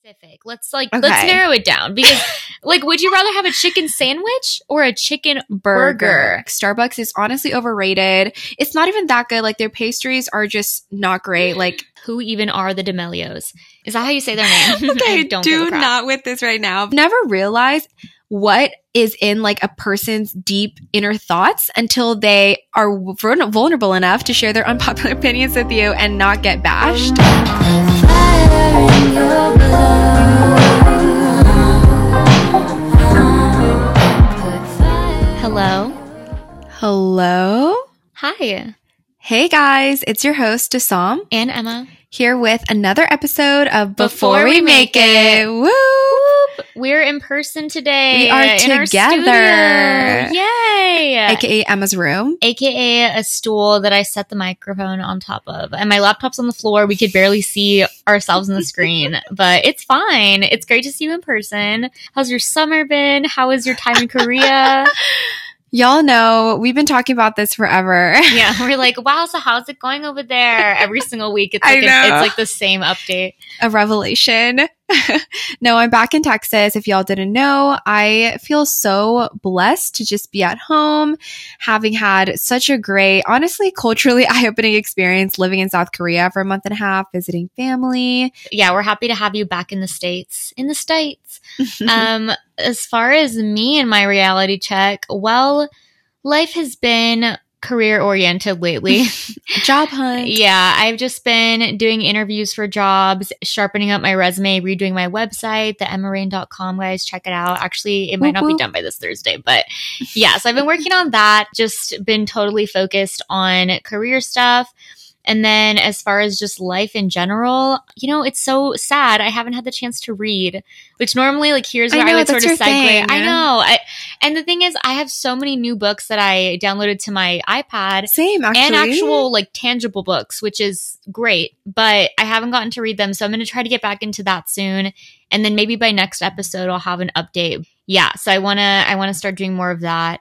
specific. Let's like let's narrow it down because like would you rather have a chicken sandwich or a chicken burger? Starbucks is honestly overrated. It's not even that good. Like their pastries are just not great. Like Who even are the D'Amelios? Is that how you say their name? I don't give do not with this right now. Never realize what is in like a person's deep inner thoughts until they are vulnerable enough to share their unpopular opinions with you and not get bashed. Hello. Hello. Hi. Hey guys, it's your host, Dasam, And Emma. Here with another episode of Before, Before We, Make, Make It. Woo! We're in person today. We are in together. Yay. AKA Emma's room. AKA a stool that I set the microphone on top of. And my laptop's on the floor. We could barely see ourselves on the screen, but it's fine. It's great to see you in person. How's your summer been? How was your time in Korea? Y'all know we've been talking about this forever. yeah, we're like, wow, so how's it going over there? Every single week, it's like, know. it's like the same update. a revelation. no, I'm back in Texas. If y'all didn't know, I feel so blessed to just be at home, having had such a great, honestly, culturally eye opening experience living in South Korea for a month and a half, visiting family. Yeah, we're happy to have you back in the States. In the States. um, as far as me and my reality check, well, life has been career oriented lately. Job hunt. yeah, I've just been doing interviews for jobs, sharpening up my resume, redoing my website, the emmarain.com guys, check it out. Actually, it might not be done by this Thursday, but yeah, so I've been working on that, just been totally focused on career stuff. And then as far as just life in general, you know, it's so sad. I haven't had the chance to read, which normally like here's I where I, know, would sort of segue. thing. I know. I, and the thing is, I have so many new books that I downloaded to my iPad Same, actually. and actual like tangible books, which is great, but I haven't gotten to read them. So I'm going to try to get back into that soon. And then maybe by next episode, I'll have an update. Yeah. So I want to, I want to start doing more of that.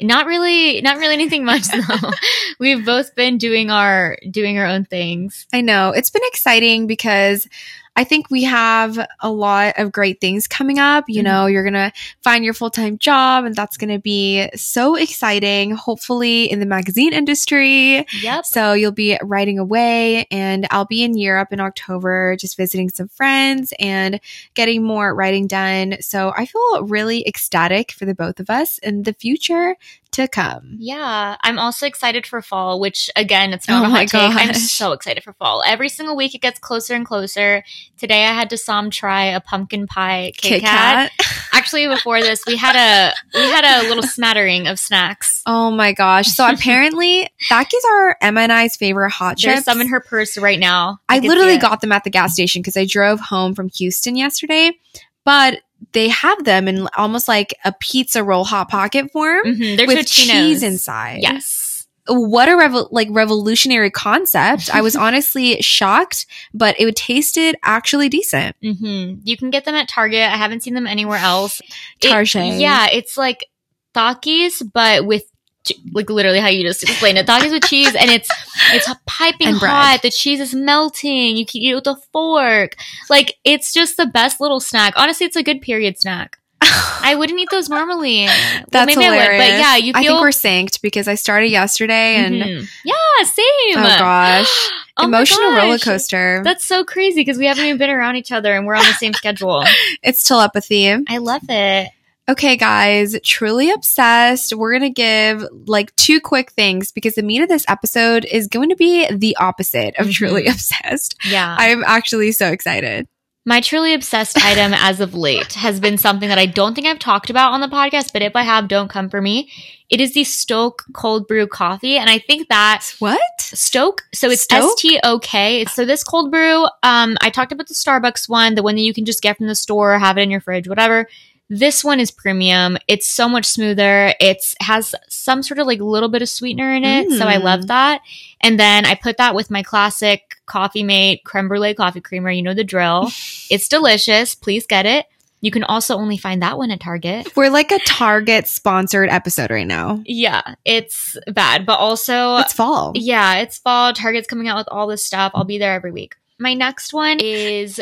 Not really, not really anything much though. We've both been doing our, doing our own things. I know. It's been exciting because I think we have a lot of great things coming up. You know, mm-hmm. you're going to find your full time job, and that's going to be so exciting, hopefully, in the magazine industry. Yep. So you'll be writing away, and I'll be in Europe in October, just visiting some friends and getting more writing done. So I feel really ecstatic for the both of us and the future to come. Yeah, I'm also excited for fall, which again, it's not Oh a my hot take. I'm so excited for fall. Every single week it gets closer and closer. Today I had to Sam try a pumpkin pie Kit, Kat. Actually, before this, we had a we had a little smattering of snacks. Oh my gosh. So apparently, Takis are Emma and I's favorite hot There's chips. some in her purse right now. I can literally got them at the gas station because I drove home from Houston yesterday, but they have them in almost like a pizza roll hot pocket form Mhm, There's with cheese inside. Yes. What a revo- like revolutionary concept. I was honestly shocked, but it tasted actually decent. hmm You can get them at Target. I haven't seen them anywhere else. It- yeah, it's like Takis, but with like literally how you just explained it. Takis with cheese, and it's it's a piping And bread. hot. The cheese is melting. You can eat it with a fork. Like it's just the best little snack. Honestly, it's a good period snack. I wouldn't eat those normally. well, That's maybe hilarious. I would, but yeah, you I think we're synced because I started yesterday and Mhm. yeah, same. oh gosh, Oh emotional roller coaster. That's so crazy because we haven't even been around each other and we're on the same schedule. it's telepathy. I love it. Okay, guys, truly obsessed. We're going to give like two quick things because the meat of this episode is going to be the opposite of Mhm. truly obsessed. Yeah. I'm actually so excited. My truly obsessed item as of late has been something that I don't think I've talked about on the podcast, but if I have, don't come for me. It is the Stok cold brew coffee. And I think that What? Stok, so it's Stok? S T O K. So this cold brew, um, I talked about the Starbucks one, the one that you can just get from the store, have it in your fridge, whatever. This one is premium. It's so much smoother. It's has some sort of like little bit of sweetener in it. So I Mm. love that. And then I put that with my classic coffee mate creme brulee coffee creamer. You know the drill. it's delicious. Please get it. You can also only find that one at Target. We're like a Target sponsored episode right now. Yeah, it's bad, but also It's fall. yeah, it's fall. Target's coming out with all this stuff. I'll be there every week. My next one is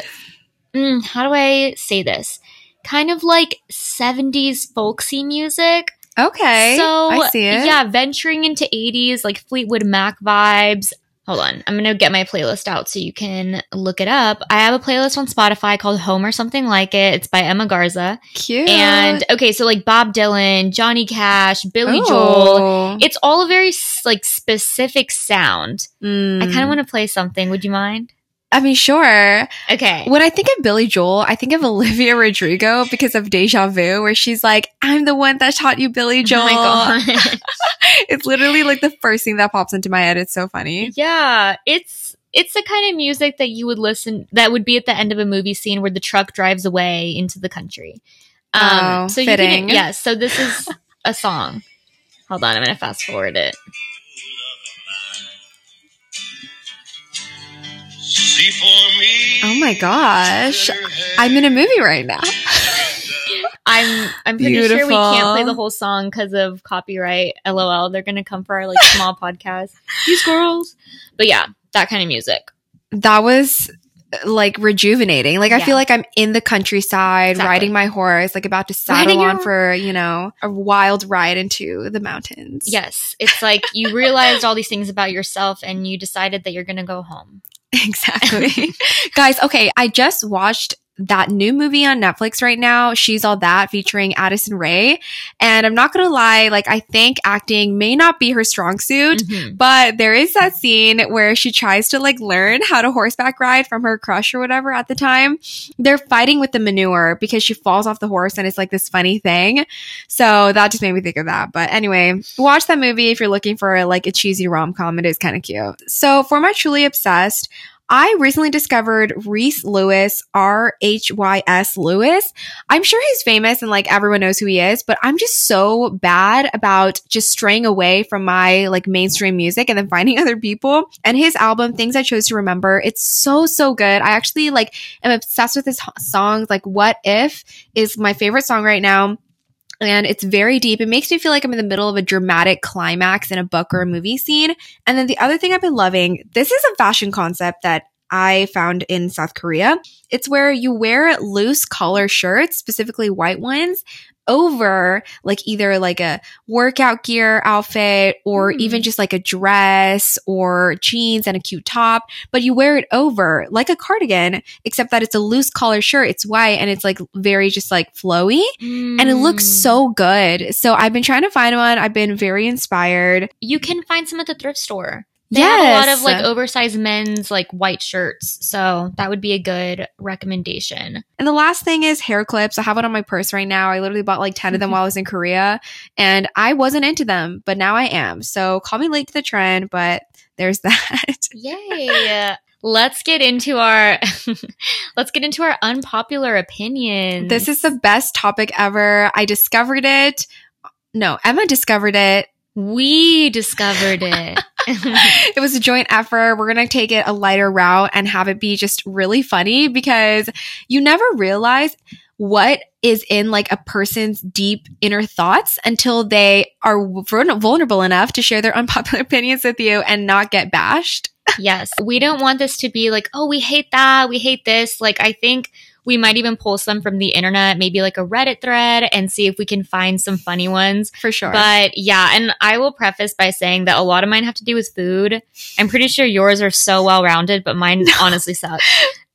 mm, how do I say this? Kind of like 70s folksy music. Okay. So I see it. yeah, venturing into 80s like Fleetwood Mac vibes. Hold on, I'm gonna get my playlist out so you can look it up. I have a playlist on Spotify called Home or something like it. It's by Emma Garza. Cute. And okay, so like Bob Dylan, Johnny Cash, Billy Joel. Oh. It's all a very like specific sound. Mm. I kind of want to play something. Would you mind? I mean, sure. Okay. When I think of Billy Joel, I think of Olivia Rodrigo because of Deja Vu, where she's like, I'm the one that taught you Billy Joel. Oh my god. it's literally like the first thing that pops into my head. It's so funny. yeah, it's it's the kind of music that you would listen that would be at the end of a movie scene where the truck drives away into the country. Um, Oh, so fitting. yes, so this is a song. Hold on, I'm gonna fast forward it. Oh my gosh. I'm in a movie right now. I'm I'm pretty sure we can't play the whole song because of copyright. LOL. They're gonna come for our like small podcast. You squirrels. But yeah, that kind of music. That was like rejuvenating. Like I Yeah. feel like I'm in the countryside, Exactly. riding my horse, like about to saddle your on for, you know, a wild ride into the mountains. Yes, it's like you realized all these things about yourself and you decided that you're gonna go home. Exactly. Guys, okay, I just watched that new movie on Netflix right now, She's All That, featuring Addison Rae. And I'm not gonna lie, like I think acting may not be her strong suit. Mhm. But there is that scene where she tries to like learn how to horseback ride from her crush or whatever at the time. They're fighting with the manure because she falls off the horse and it's like this funny thing. So that just made me think of that. But anyway, watch that movie if you're looking for like a cheesy rom com. It is kind of cute. So for my truly obsessed, I recently discovered Rhys Lewis, R H Y S Lewis. I'm sure he's famous and like everyone knows who he is, but I'm just so bad about just straying away from my like mainstream music and then finding other people. And his album, Things I Chose to Remember, it's so, so good. I actually like am obsessed with his songs. Like What If is my favorite song right now. And it's very deep. It makes me feel like I'm in the middle of a dramatic climax in a book or a movie scene. And then the other thing I've been loving, this is a fashion concept that I found in South Korea. It's where you wear loose collar shirts, specifically white ones, over like either like a workout gear outfit or Hmm. even just like a dress or jeans and a cute top, but you wear it over like a cardigan, except that it's a loose collar shirt. It's white and it's like very just like flowy and it looks Mm. so good. So I've been trying to find one. I've been very inspired. You can find some at the thrift store. They have a lot of like oversized men's like white shirts, so that would be a good recommendation. And the last thing is hair clips. I have one on my purse right now. I literally bought like 10 of them mm-hmm. while I was in Korea and I wasn't into them, but now I am. So call me late to the trend, but there's that. Yay! let's get into our let's get into our unpopular opinions. this is the best topic ever. I discovered it. No, Emma discovered it. we discovered it. it was a joint effort. We're going to take it a lighter route and have it be just really funny because you never realize what is in like a person's deep inner thoughts until they are vulnerable enough to share their unpopular opinions with you and not get bashed. yes, we don't want this to be like, oh, we hate that, we hate this. Like, I think we might even pull some from the internet, maybe like a Reddit thread, and see if we can find some funny ones. For sure. But yeah, and I will preface by saying that a lot of mine have to do with food. I'm pretty sure yours are so well rounded, but mine honestly suck.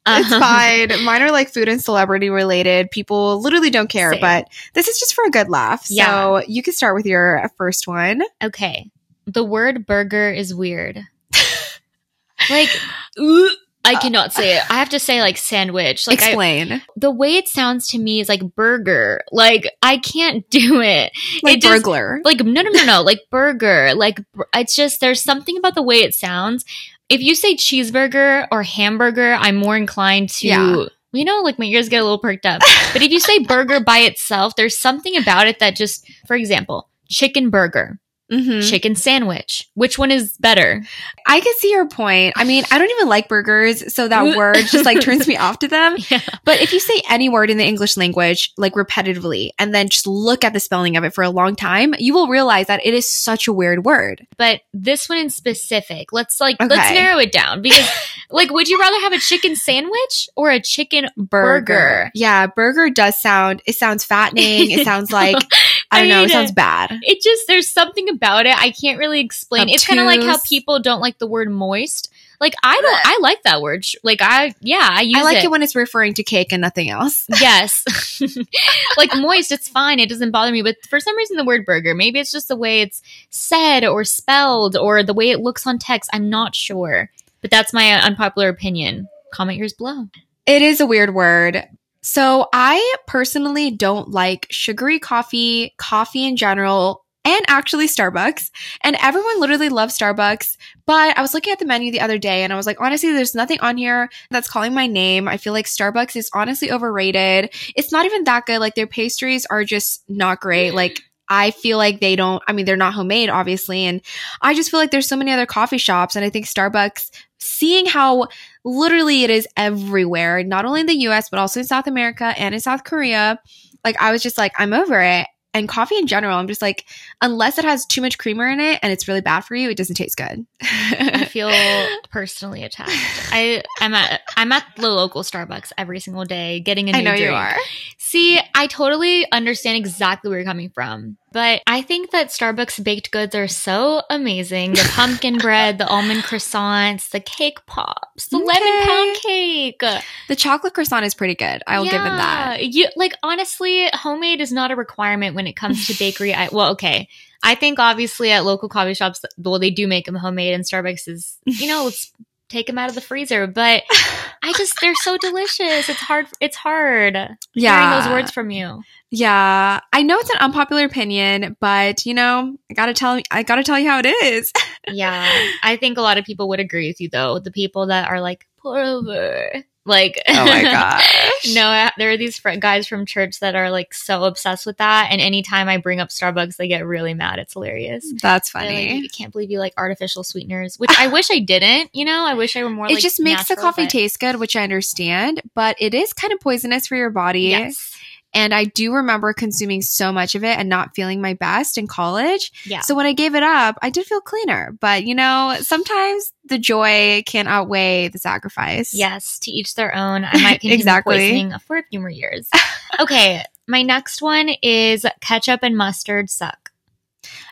it's Um, fine. Mine are like food and celebrity related. People literally don't care, Same. but this is just for a good laugh. So Yeah. you can start with your first one. Okay. The word burger is weird. like, I uh, cannot say it. I have to say like sandwich. Like I, Explain. the way it sounds to me is like burger. Like I can't do it. like it just- burglar. Like no no no no like burger. Like it's just there's something about the way it sounds. If you say cheeseburger or hamburger, I'm more inclined to Yeah. you know like my ears get a little perked up. but if you say burger by itself, there's something about it that just for example, chicken burger, Mhm. chicken sandwich. Which one is better? I can see your point. I mean, I don't even like burgers, so that word just like turns me off to them. Yeah. But if you say any word in the English language, like repetitively, and then just look at the spelling of it for a long time, you will realize that it is such a weird word. But this one in specific, let's like let's narrow it down because Like, would you rather have a chicken sandwich or a chicken burger. burger? Yeah, burger does sound it sounds fattening. It sounds like I don't know, it sounds bad. It just there's something about it I can't really explain. It's kind of like how people don't like the word moist. Like I don't I like that word. Like I yeah, I use I like it. it. when it's referring to cake and nothing else. yes. like moist, it's fine. It doesn't bother me, but for some reason the word burger, maybe it's just the way it's said or spelled or the way it looks on text. I'm not sure. But that's my unpopular opinion. Comment yours below. It is a weird word. So I personally don't like sugary coffee, coffee in general, and actually Starbucks. And everyone literally loves Starbucks. But I was looking at the menu the other day and I was like, honestly, there's nothing on here that's calling my name. I feel like Starbucks is honestly overrated. It's not even that good. Like their pastries are just not great. Like I feel like they don't, I mean, they're not homemade, obviously. And I just feel like there's so many other coffee shops. And I think Starbucks, seeing how literally it is everywhere, not only in the US, but also in South America and in South Korea. Like, I was just like, I'm over it. And coffee in general, I'm just like, unless it has too much creamer in it and it's really bad for you, it doesn't taste good. I feel personally attacked. I I'm at I'm at the local Starbucks every single day getting a new I know drink. you are. See, I totally understand exactly where you're coming from. But I think that Starbucks baked goods are so amazing. The pumpkin bread, the almond croissants, the cake pops, the lemon pound cake. The chocolate croissant is pretty good. I will give it that. Yeah. You like honestly, homemade is not a requirement when it comes to bakery. I, well, okay. I think obviously at local coffee shops, well, they do make them homemade, and Starbucks is, you know, let's take them out of the freezer. But I just, they're so delicious. It's hard. It's hard Yeah. hearing those words from you. Yeah. I know it's an unpopular opinion, but you know, I gotta tell I gotta tell you how it is. Yeah, I think a lot of people would agree with you, though. The people that are like, pour over, like, Oh my gosh. no, I- there are these fr- guys from church that are like so obsessed with that, and anytime I bring up Starbucks, they get really mad. It's hilarious. That's They're like, funny. I can't believe you like artificial sweeteners, which I wish I didn't. You know, I wish I were more. it like, just makes the coffee but- taste good, which I understand, but it is kind of poisonous for your body. Yes. And I do remember consuming so much of it and not feeling my best in college. Yeah. So when I gave it up, I did feel cleaner. But you know, sometimes the joy can outweigh the sacrifice. Yes, to each their own. I might continue Exactly. poisoning for a few more years. Okay, my next one is ketchup and mustard suck.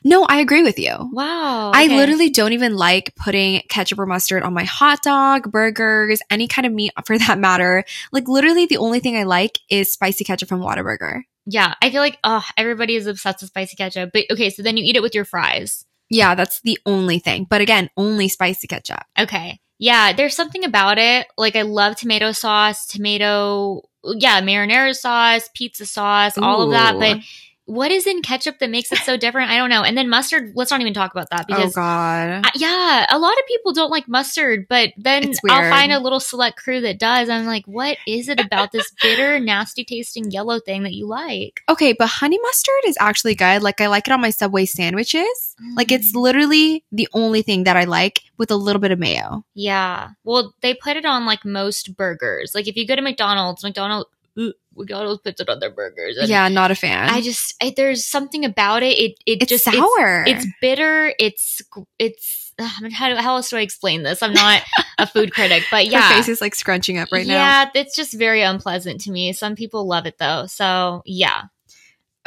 No, I agree with you. Wow, I literally don't even like putting ketchup or mustard on my hot dog, burgers, any kind of meat for that matter. Like literally the only thing I like is spicy ketchup from Whataburger. Yeah, I feel like oh, everybody is obsessed with spicy ketchup. But okay, so then you eat it with your fries. Yeah, that's the only thing. But again, only spicy ketchup. Okay. Yeah, there's something about it. Like I love tomato sauce, tomato yeah, marinara sauce, pizza sauce, all of that, but what is in ketchup that makes it so different? I don't know. And then mustard, let's not even talk about that Oh god. I- yeah, a lot of people don't like mustard, but then I'll find a little select crew that does. I'm like, what is it about this bitter, nasty tasting yellow thing that you like? Okay, but honey mustard is actually good. Like I like it on my Subway sandwiches. Like Mm. it's literally the only thing that I like with a little bit of mayo. Yeah. Well, they put it on like most burgers. Like if you go to McDonald's, McDonald's, uh, McDonald's puts it on their burgers. And Yeah, not a fan. I just I, there's something about it. It it it's just sour. It's, it's bitter. It's it's. uh, how, do, how else do I explain this? I'm not a food critic, but Her yeah, face is like scrunching up right now. yeah, it's just very unpleasant to me. Some people love it though, so yeah.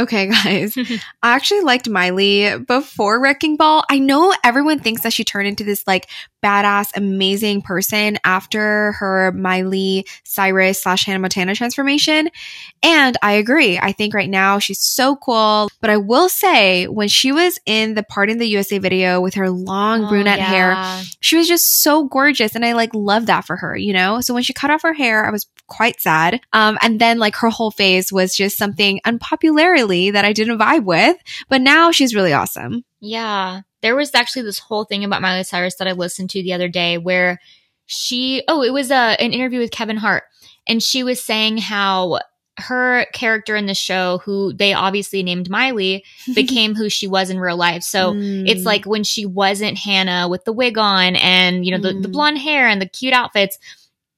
Okay, guys. I actually liked Miley before Wrecking Ball. I know everyone thinks that she turned into this like badass, amazing person after her Miley Cyrus slash Hannah Montana transformation. And I agree. I think right now she's so cool. But I will say, when she was in the Party in the USA video with her long Oh, brunette hair, she was just so gorgeous and I like love that for her, you know? So when she cut off her hair, I was quite sad. Um, and then like her whole face was just something unpopularly that I didn't vibe with, but now she's really awesome. Yeah. There was actually this whole thing about Miley Cyrus that I listened to the other day where she, oh, it was a, an interview with Kevin Hart. And she was saying how her character in the show, who they obviously named Miley, became who she was in real life. So Mm. it's like when she wasn't Hannah with the wig on and, you know, the, the Mm. blonde hair and the cute outfits,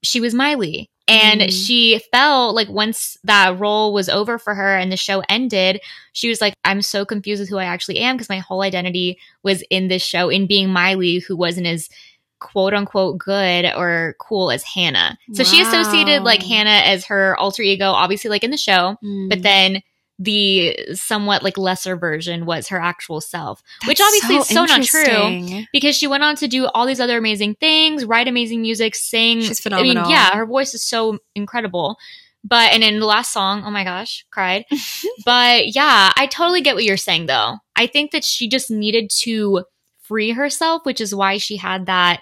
she was Miley. And Mm. she felt like once that role was over for her and the show ended, she was like, I'm so confused with who I actually am because my whole identity was in this show, in being Miley, who wasn't as quote unquote good or cool as Hannah. So she associated like Hannah as her alter ego, obviously like in the show, Mm. but then the somewhat like lesser version was her actual self, which That's obviously is so not true because she went on to do all these other amazing things, write amazing music, sing. She's I mean, yeah, her voice is so incredible. But and in the last song, oh my gosh, cried. but yeah, I totally get what you're saying though. I think that she just needed to free herself, which is why she had that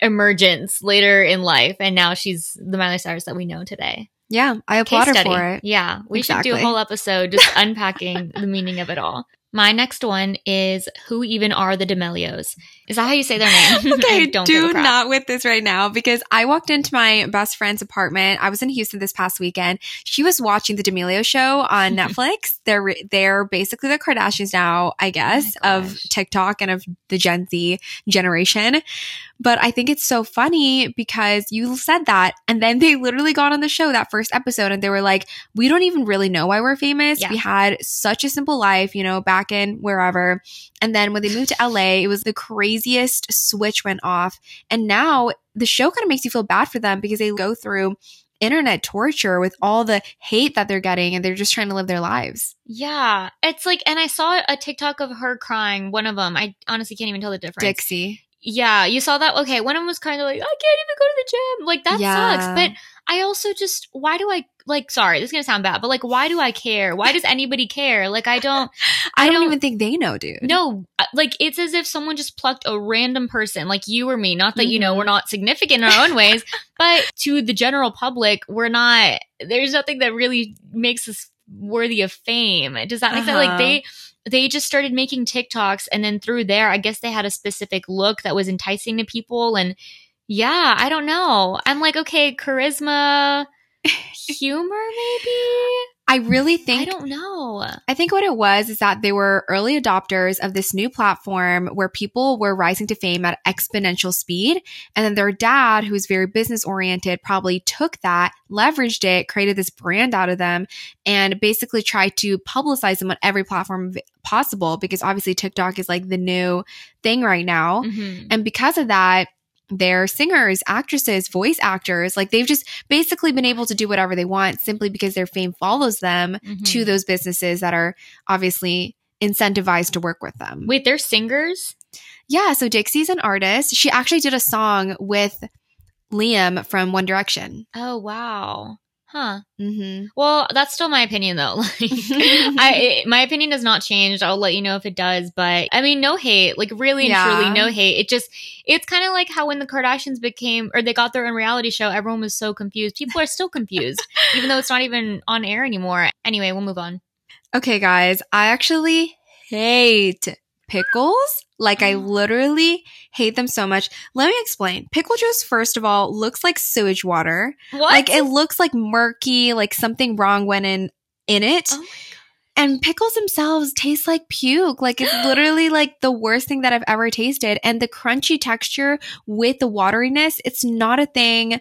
emergence later in life, and now she's the Miley Cyrus that we know today. Yeah, I applaud her for it. Yeah, we should do a whole episode just unpacking the meaning of it all. My next one is who even are the D'Amelios? Is that how you say their name? Okay, do not with this right now because I walked into my best friend's apartment. I was in Houston this past weekend. She was watching the D'Amelio show on Netflix. They're they're basically the Kardashians now, I guess, Oh of. TikTok and of the Gen Z generation. But I think it's so funny because you said that, and then they literally got on the show that first episode, and they were like, "We don't even really know why we're famous. Yeah. We had such a simple life, you know, back in wherever." And then when they moved to LA, it was the craziest switch went off. And now the show kind of makes you feel bad for them because they go through internet torture with all the hate that they're getting and they're just trying to live their lives. Yeah, it's like, and I saw a TikTok of her crying. One of them, I honestly can't even tell the difference. Dixie. Yeah, you saw that. Okay, one of them was kind of like, I can't even go to the gym. Like that Yeah. sucks. But I also just, why do I like? Sorry, this is gonna sound bad, but like, why do I care? Why does anybody care? Like, I don't. I, I don't, don't- even think they know, dude. No, uh, like it's as if someone just plucked a random person, like you or me. Not that you know we're not significant in our own ways, but to the general public, we're not. There's nothing that really makes us worthy of fame. Does that make sense? Like Uh-huh. they they just started making TikToks, and then through there, I guess they had a specific look that was enticing to people, and yeah, I don't know. I'm like, okay, charisma, humor, maybe. I really think I don't know. I think what it was is that they were early adopters of this new platform where people were rising to fame at exponential speed. And then their dad, who was very business oriented, probably took that, leveraged it, created this brand out of them, and basically tried to publicize them on every platform possible because obviously TikTok is like the new thing right now. Mhm. And because of that, they're singers, actresses, voice actors. Like they've just basically been able to do whatever they want simply because their fame follows them Mhm. to those businesses that are obviously incentivized to work with them. Wait, they're singers. Yeah, so Dixie's an artist. She actually did a song with Liam from One Direction. Oh wow. Huh. hmm Well, that's still my opinion though. Like I it, my opinion has not changed. I'll let you know if it does, but I mean no hate. Like really and Yeah. truly no hate. It just it's kind of like how when the Kardashians became or they got their own reality show, everyone was so confused. People are still confused even though it's not even on air anymore. Anyway, we'll move on. Okay, guys, I actually hate pickles. Like, I mm. literally hate them so much. Let me explain. Pickle juice, first of all, looks like sewage water. What? Like, it looks like murky, like something wrong went in in it. Oh And pickles themselves taste like puke. Like it's literally like the worst thing that I've ever tasted. And the crunchy texture with the wateriness, it's not a thing.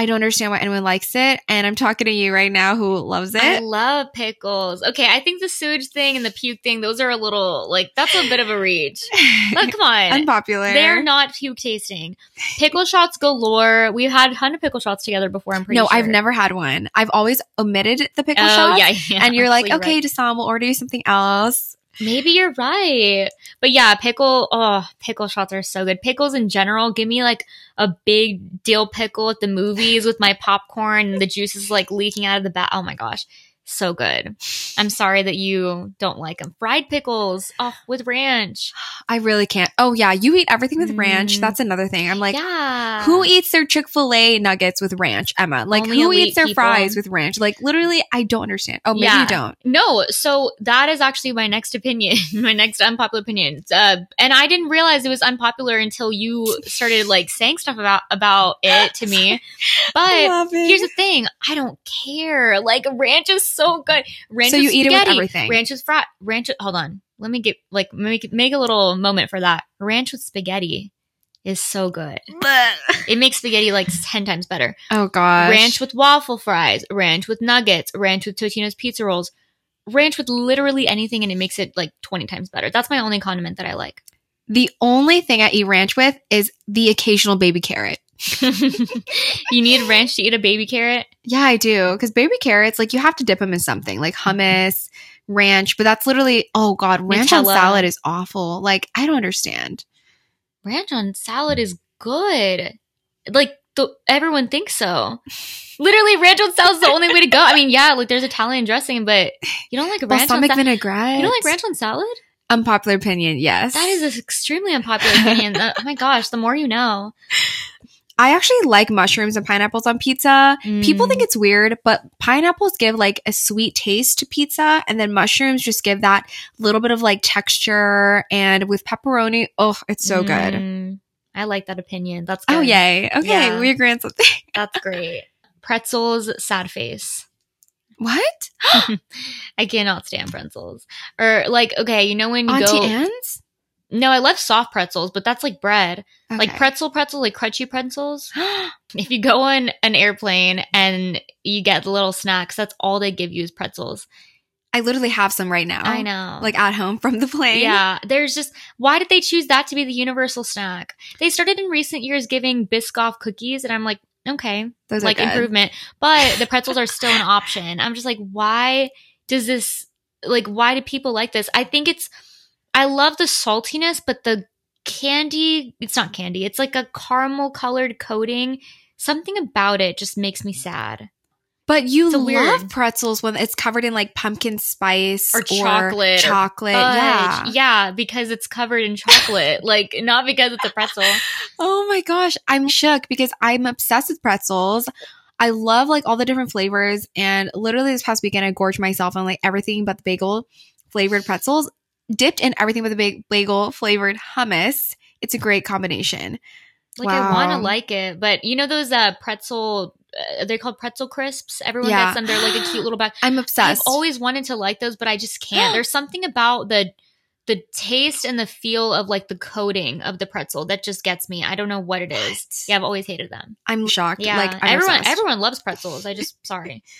I don't understand why anyone likes it. And I'm talking to you right now who loves it. I love pickles. Okay, I think the sewage thing and the puke thing, those are a little like that's a bit of a reach. But come on. Unpopular. They're not puke tasting. Pickle shots galore. We've had a ton of pickle shots together before. I'm pretty no, sure. I've never had one. I've always omitted the pickle Oh shots. yeah, yeah. and you're like, okay, Desam, we'll order you something else. Maybe you're right. But yeah, pickle. Oh, pickle shots are so good. Pickles in general. Give me like a big dill pickle at the movies with my popcorn and the juice is like leaking out of the bat. Oh my gosh. So good. I'm sorry that you don't like them. Fried pickles, oh, with ranch. I really can't. Oh yeah, you eat everything with ranch. Mm. That's another thing. I'm like, yeah. Who eats their Chick fil A nuggets with ranch, Emma? Like, Only who eats their people. fries with ranch? Like, literally, I don't understand. Oh, maybe Yeah. you don't. No, so that is actually my next opinion, my next unpopular opinion. Uh, and I didn't realize it was unpopular until you started like saying stuff about about it to me. But here's the thing: I don't care. Like ranch is so good. Ranch So with you eat it with everything. Ranch is frat. Ranch. Hold on. Let me get like make make a little moment for that. Ranch with spaghetti is so good. It makes spaghetti like ten times better. oh gosh. Ranch with waffle fries, ranch with nuggets, ranch with Totino's pizza rolls, ranch with literally anything, and it makes it like 20 times better. That's my only condiment that I like. The only thing I eat ranch with is the occasional baby carrot. you need ranch to eat a baby carrot? Yeah, I do. Because baby carrots, like, you have to dip them in something, like hummus, ranch. But that's literally, oh God, ranch on salad is awful. Like, I don't understand. Ranch on salad is good. Like the, everyone thinks so. Literally, ranch on salad is the only way to go. I mean, yeah, like there's Italian dressing, but you don't like ranch on Balsamic salad. vinaigrette. You don't like ranch on salad? Unpopular opinion, yes. That is an extremely unpopular opinion. Oh my gosh, the more you know. I actually like mushrooms and pineapples on pizza. People Mm. think it's weird, but pineapples give like a sweet taste to pizza, and then mushrooms just give that little bit of like texture. And with pepperoni, oh, it's so good. Mm, I like that opinion. That's good. Oh, yay. Okay, Yeah. we agree on something. That's great. Pretzels, sad face. What? I cannot stand pretzels. Or like, okay, you know when you Auntie go. Anne's? No, I love soft pretzels, but that's like bread. Like pretzel pretzel, like crunchy pretzels. if you go on an airplane and you get the little snacks, that's all they give you is pretzels. I literally have some right now. I know. Like at home from the plane. yeah, there's just why did they choose that to be the universal snack? They started in recent years giving Biscoff cookies, and I'm like, okay, Those like improvement, but the pretzels are still an option. I'm just like, why does this? Like, why do people like this? I think it's. I love the saltiness, but the candy. It's not candy. It's like a caramel colored coating. Something about it just makes me sad. But you It's love weird- pretzels when it's covered in like pumpkin spice Or chocolate or Chocolate. Fudge. yeah. yeah, because it's covered in chocolate. like, not because it's a pretzel. Oh my gosh. I'm shook because I'm obsessed with pretzels. I love like all the different flavors. And literally this past weekend, I gorged myself on like everything but the bagel flavored pretzels, dipped in everything but the ba- bagel flavored hummus. It's a great combination. Like I want to like it, but you know those uh pretzel uh, they're called pretzel crisps. Everyone Yeah. gets them. They're like a cute little bag. I'm obsessed. I've always wanted to like those, but I just can't. There's something about the the taste and the feel of like the coating of the pretzel that just gets me. I don't know what it is. What? Yeah, I've always hated them. I'm shocked. Yeah, Like I'm everyone obsessed. everyone loves pretzels. I just sorry.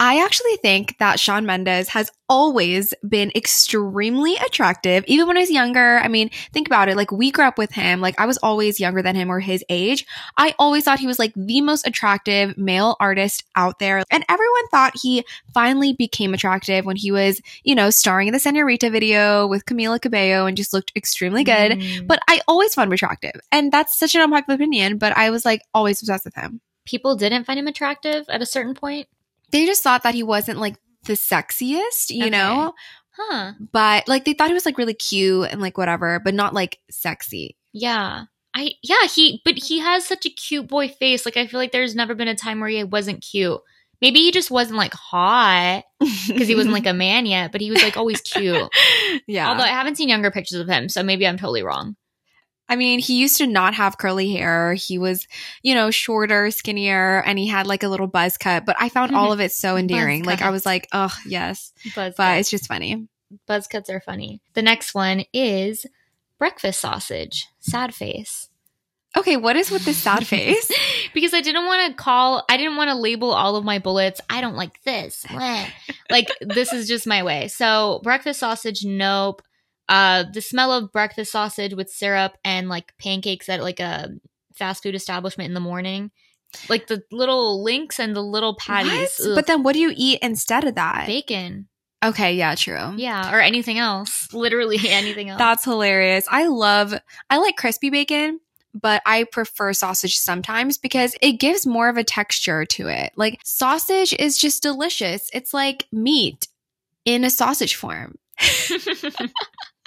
I actually think that Shawn Mendes has always been extremely attractive, even when I was younger. I mean, think about it. Like, we grew up with him. Like, I was always younger than him or his age. I always thought he was like the most attractive male artist out there. And everyone thought he finally became attractive when he was, you know, starring in the Senorita video with Camila Cabello and just looked extremely good. Mm. But I always found him attractive. And that's such an unpopular opinion, but I was like always obsessed with him. people didn't find him attractive at a certain point. They just thought that he wasn't like the sexiest, you Okay. know? Huh. but like they thought he was like really cute and like whatever, but not like sexy. Yeah. I yeah, he but he has such a cute boy face. Like I feel like there's never been a time where he wasn't cute. Maybe he just wasn't like hot because he wasn't like a man yet, but he was like always cute. yeah. Although I haven't seen younger pictures of him, so maybe I'm totally wrong. I mean, he used to not have curly hair. He was, you know, shorter, skinnier, and he had like a little buzz cut. But I found all of it so endearing. Like I was like, oh yes, Buzz but cuts. it's just funny. buzz cuts are funny. The next one is breakfast sausage. Sad face. Okay, what is with this sad face? because I didn't want to call, I didn't want to label all of my bullets. I don't like this. Like this is just my way. So breakfast sausage, nope. Uh, the smell of breakfast sausage with syrup and like pancakes at like a fast food establishment in the morning, like the little links and the little patties. But then, what do you eat instead of that? bacon, Okay, yeah, true. yeah, or anything else. Literally anything else. That's hilarious. I love, I like crispy bacon, but I prefer sausage sometimes because it gives more of a texture to it. Like sausage is just delicious. It's like meat in a sausage form.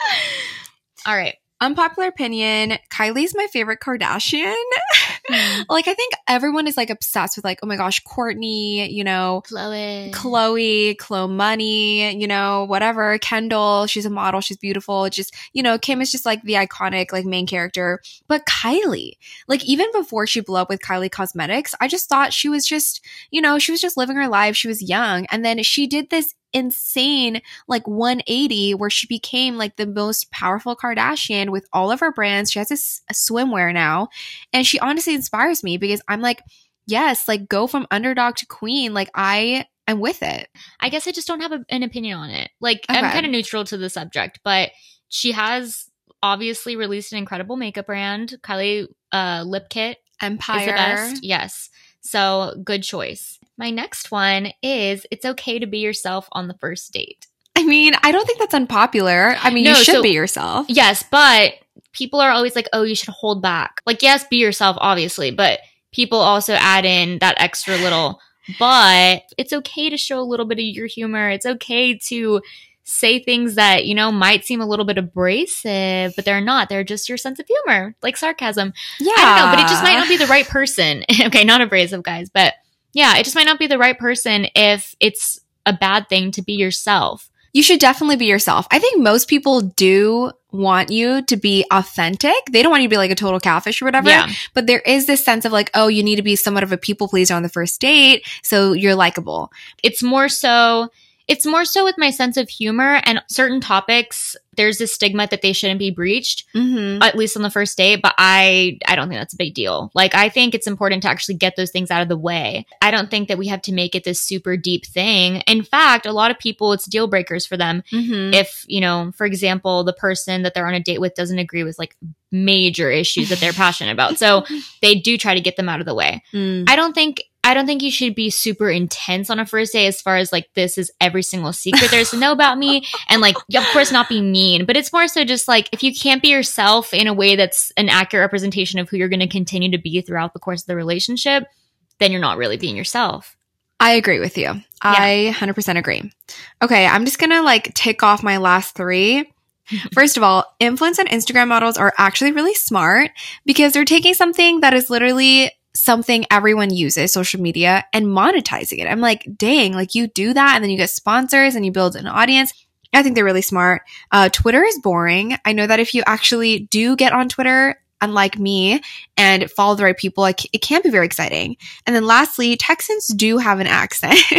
all right. Unpopular opinion Kylie's my favorite Kardashian. Hmm. like, I think everyone is like obsessed with, like, oh my gosh, Kourtney, you know, Khloé. Khloé, Khloé Money, you know, whatever. Kendall, she's a model, she's beautiful. Just, you know, Kim is just like the iconic, like, main character. But Kylie, like, even before she blew up with Kylie Cosmetics, I just thought she was just, you know, she was just living her life. She was young. And then she did this insane, like, 180 where she became like the most powerful Kardashian with all of her brands. She has a, swimwear now. And she honestly inspires me because I'm like, yes, like go from underdog to queen. Like I am with it. I guess I just don't have a, an opinion on it. Like I'm kind of neutral to the subject, but she has obviously released an incredible makeup brand. Kylie uh, Lip Kit Empire. is the best. Yes. So good choice. My next one is it's okay to be yourself on the first date. I mean, I don't think that's unpopular. I mean, No, you should so- be yourself. Yes, but people are always like, oh, you should hold back. Like, yes, be yourself, obviously, but people also add in that extra little, but it's okay to show a little bit of your humor. It's okay to say things that, you know, might seem a little bit abrasive, but they're not. They're just your sense of humor, like sarcasm. Yeah. I don't know, but it just might not be the right person. okay, not abrasive, guys, but yeah, it just might not be the right person if it's a bad thing to be yourself. You should definitely be yourself. I think most people do want you to be authentic. They don't want you to be like a total catfish or whatever. Yeah. But there is this sense of like, oh, you need to be somewhat of a people pleaser on the first date. So you're likable. it's more so it's more so with my sense of humor and certain topics there's this stigma that they shouldn't be breached Mm-hmm. at least on the first date but i i don't think that's a big deal like i think it's important to actually get those things out of the way i don't think that we have to make it this super deep thing in fact a lot of people it's deal breakers for them Mm-hmm. if you know for example the person that they're on a date with doesn't agree with like major issues that they're passionate about so they do try to get them out of the way Mm. I don't think I don't think you should be super intense on a first day as far as like this is every single secret there is to know about me and like of course not be mean but it's more so just like if you can't be yourself in a way that's an accurate representation of who you're going to continue to be throughout the course of the relationship then you're not really being yourself I agree with you. I 100% agree. Okay, I'm just gonna like tick off my last three. First of all, influence and Instagram models are actually really smart because they're taking something that is literally something everyone uses, social media, and monetizing it. I'm like, dang, like you do that and then you get sponsors and you build an audience. I think they're really smart. Uh, Twitter is boring. I know that if you actually do get on Twitter, unlike me, and follow the right people, like, it can be very exciting. And then lastly, Texans do have an accent.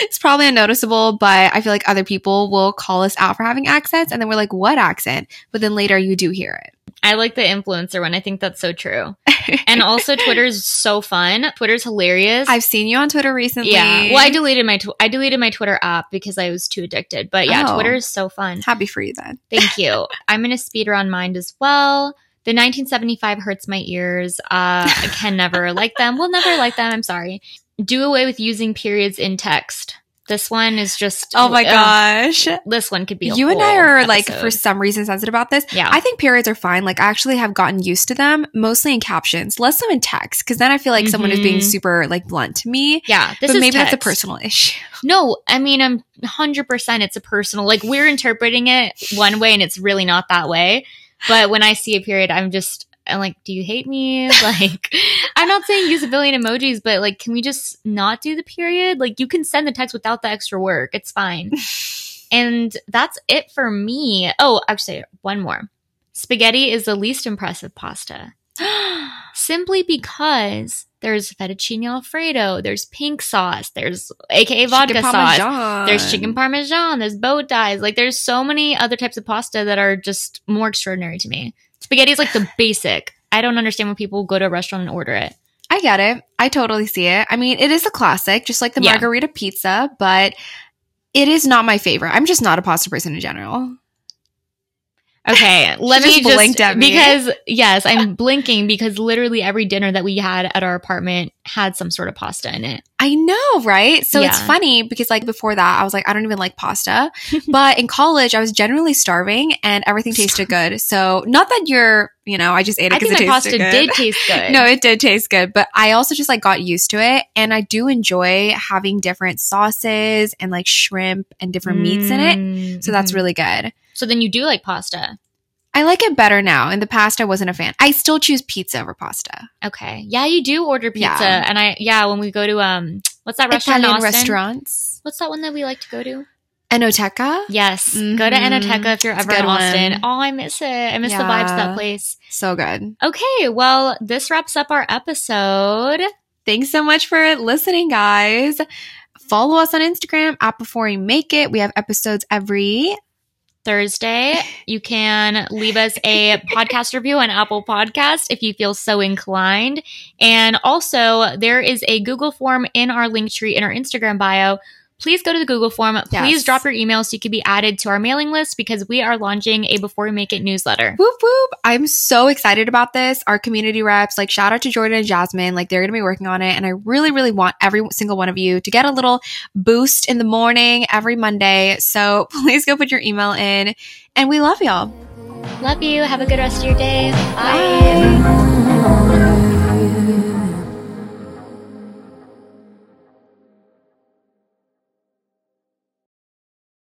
it's probably unnoticeable, but I feel like other people will call us out for having accents. And then we're like, what accent? But then later you do hear it. I like the influencer one I think that's so true and also Twitter's so fun Twitter's hilarious I've seen you on Twitter recently. yeah well I deleted my tw- I deleted my Twitter app because I was too addicted but yeah Oh. Twitter is so fun Happy for you then. Thank you. I'm to speed run mine as well. The 1975 hurts my ears. Uh, I can never like them. We'll never like them. I'm sorry. Do away with using periods in text. This one is just. Oh my ugh, gosh. This one could be. A You and I are like for some reason sensitive about this. Yeah. I think periods are fine. Like I actually have gotten used to them, mostly in captions, less so in text, because then I feel like someone is being Mhm. super like blunt to me. Yeah, this but is maybe that's a personal issue. No, I mean, I'm 100% it's a personal, like we're interpreting it one way and it's really not that way. But when I see a period, I'm just, I'm like, do you hate me? Like, I'm not saying use a billion emojis, but like, can we just not do the period? Like, you can send the text without the extra work. It's fine. and that's it for me. Oh, actually, one more. Spaghetti is the least impressive pasta. Simply because there's fettuccine alfredo, there's pink sauce, there's aka vodka Chicken sauce, parmesan. there's chicken parmesan, there's bow ties. Like there's so many other types of pasta that are just more extraordinary to me. Spaghetti is like the basic. I don't understand when people go to a restaurant and order it. I get it. I totally see it. I mean, it is a classic, just like the Yeah. margarita pizza, but it is not my favorite. I'm just not a pasta person in general. Okay, let me just just blinked at me. because yes, I'm blinking because literally every dinner that we had at our apartment had some sort of pasta in it. I know, right? So it's funny because like before that, I was like, I don't even like pasta. but in college, I was generally starving and everything tasted good. So not that you're, you know, I just ate it I because think it pasta good. did taste good. No, it did taste good, but I also just like got used to it and I do enjoy having different sauces and like shrimp and different meats in it. it. So that's mm-hmm. really good. So then you do like pasta. I like it better now. In the past, I wasn't a fan. I still choose pizza over pasta. Okay. Yeah, you do order pizza. Yeah. And I yeah, when we go to um what's that restaurant Italian restaurants. What's that one that we like to go to? Enoteca. Yes. Go to Mhm. Enoteca if you're ever in Austin. one. Oh, I miss it. I miss the vibes of that place. So good. Okay, well, this wraps up our episode. Thanks so much for listening, guys. Follow us on Instagram at Before You Make It. We have episodes every Thursday. You can leave us a podcast review on Apple Podcast if you feel so inclined. And also, there is a Google form in our link tree in our Instagram bio. Please go to the Google form. Please Yes. drop your email so you can be added to our mailing list because we are launching a Before We Make It newsletter. Whoop whoop. I'm so excited about this. Our community reps, like shout out to Jordan and Jasmine, like they're going to be working on it. And I really, really want every single one of you to get a little boost in the morning every Monday. So please go put your email in. And we love y'all. Love you. Have a good rest of your day. Bye. Bye.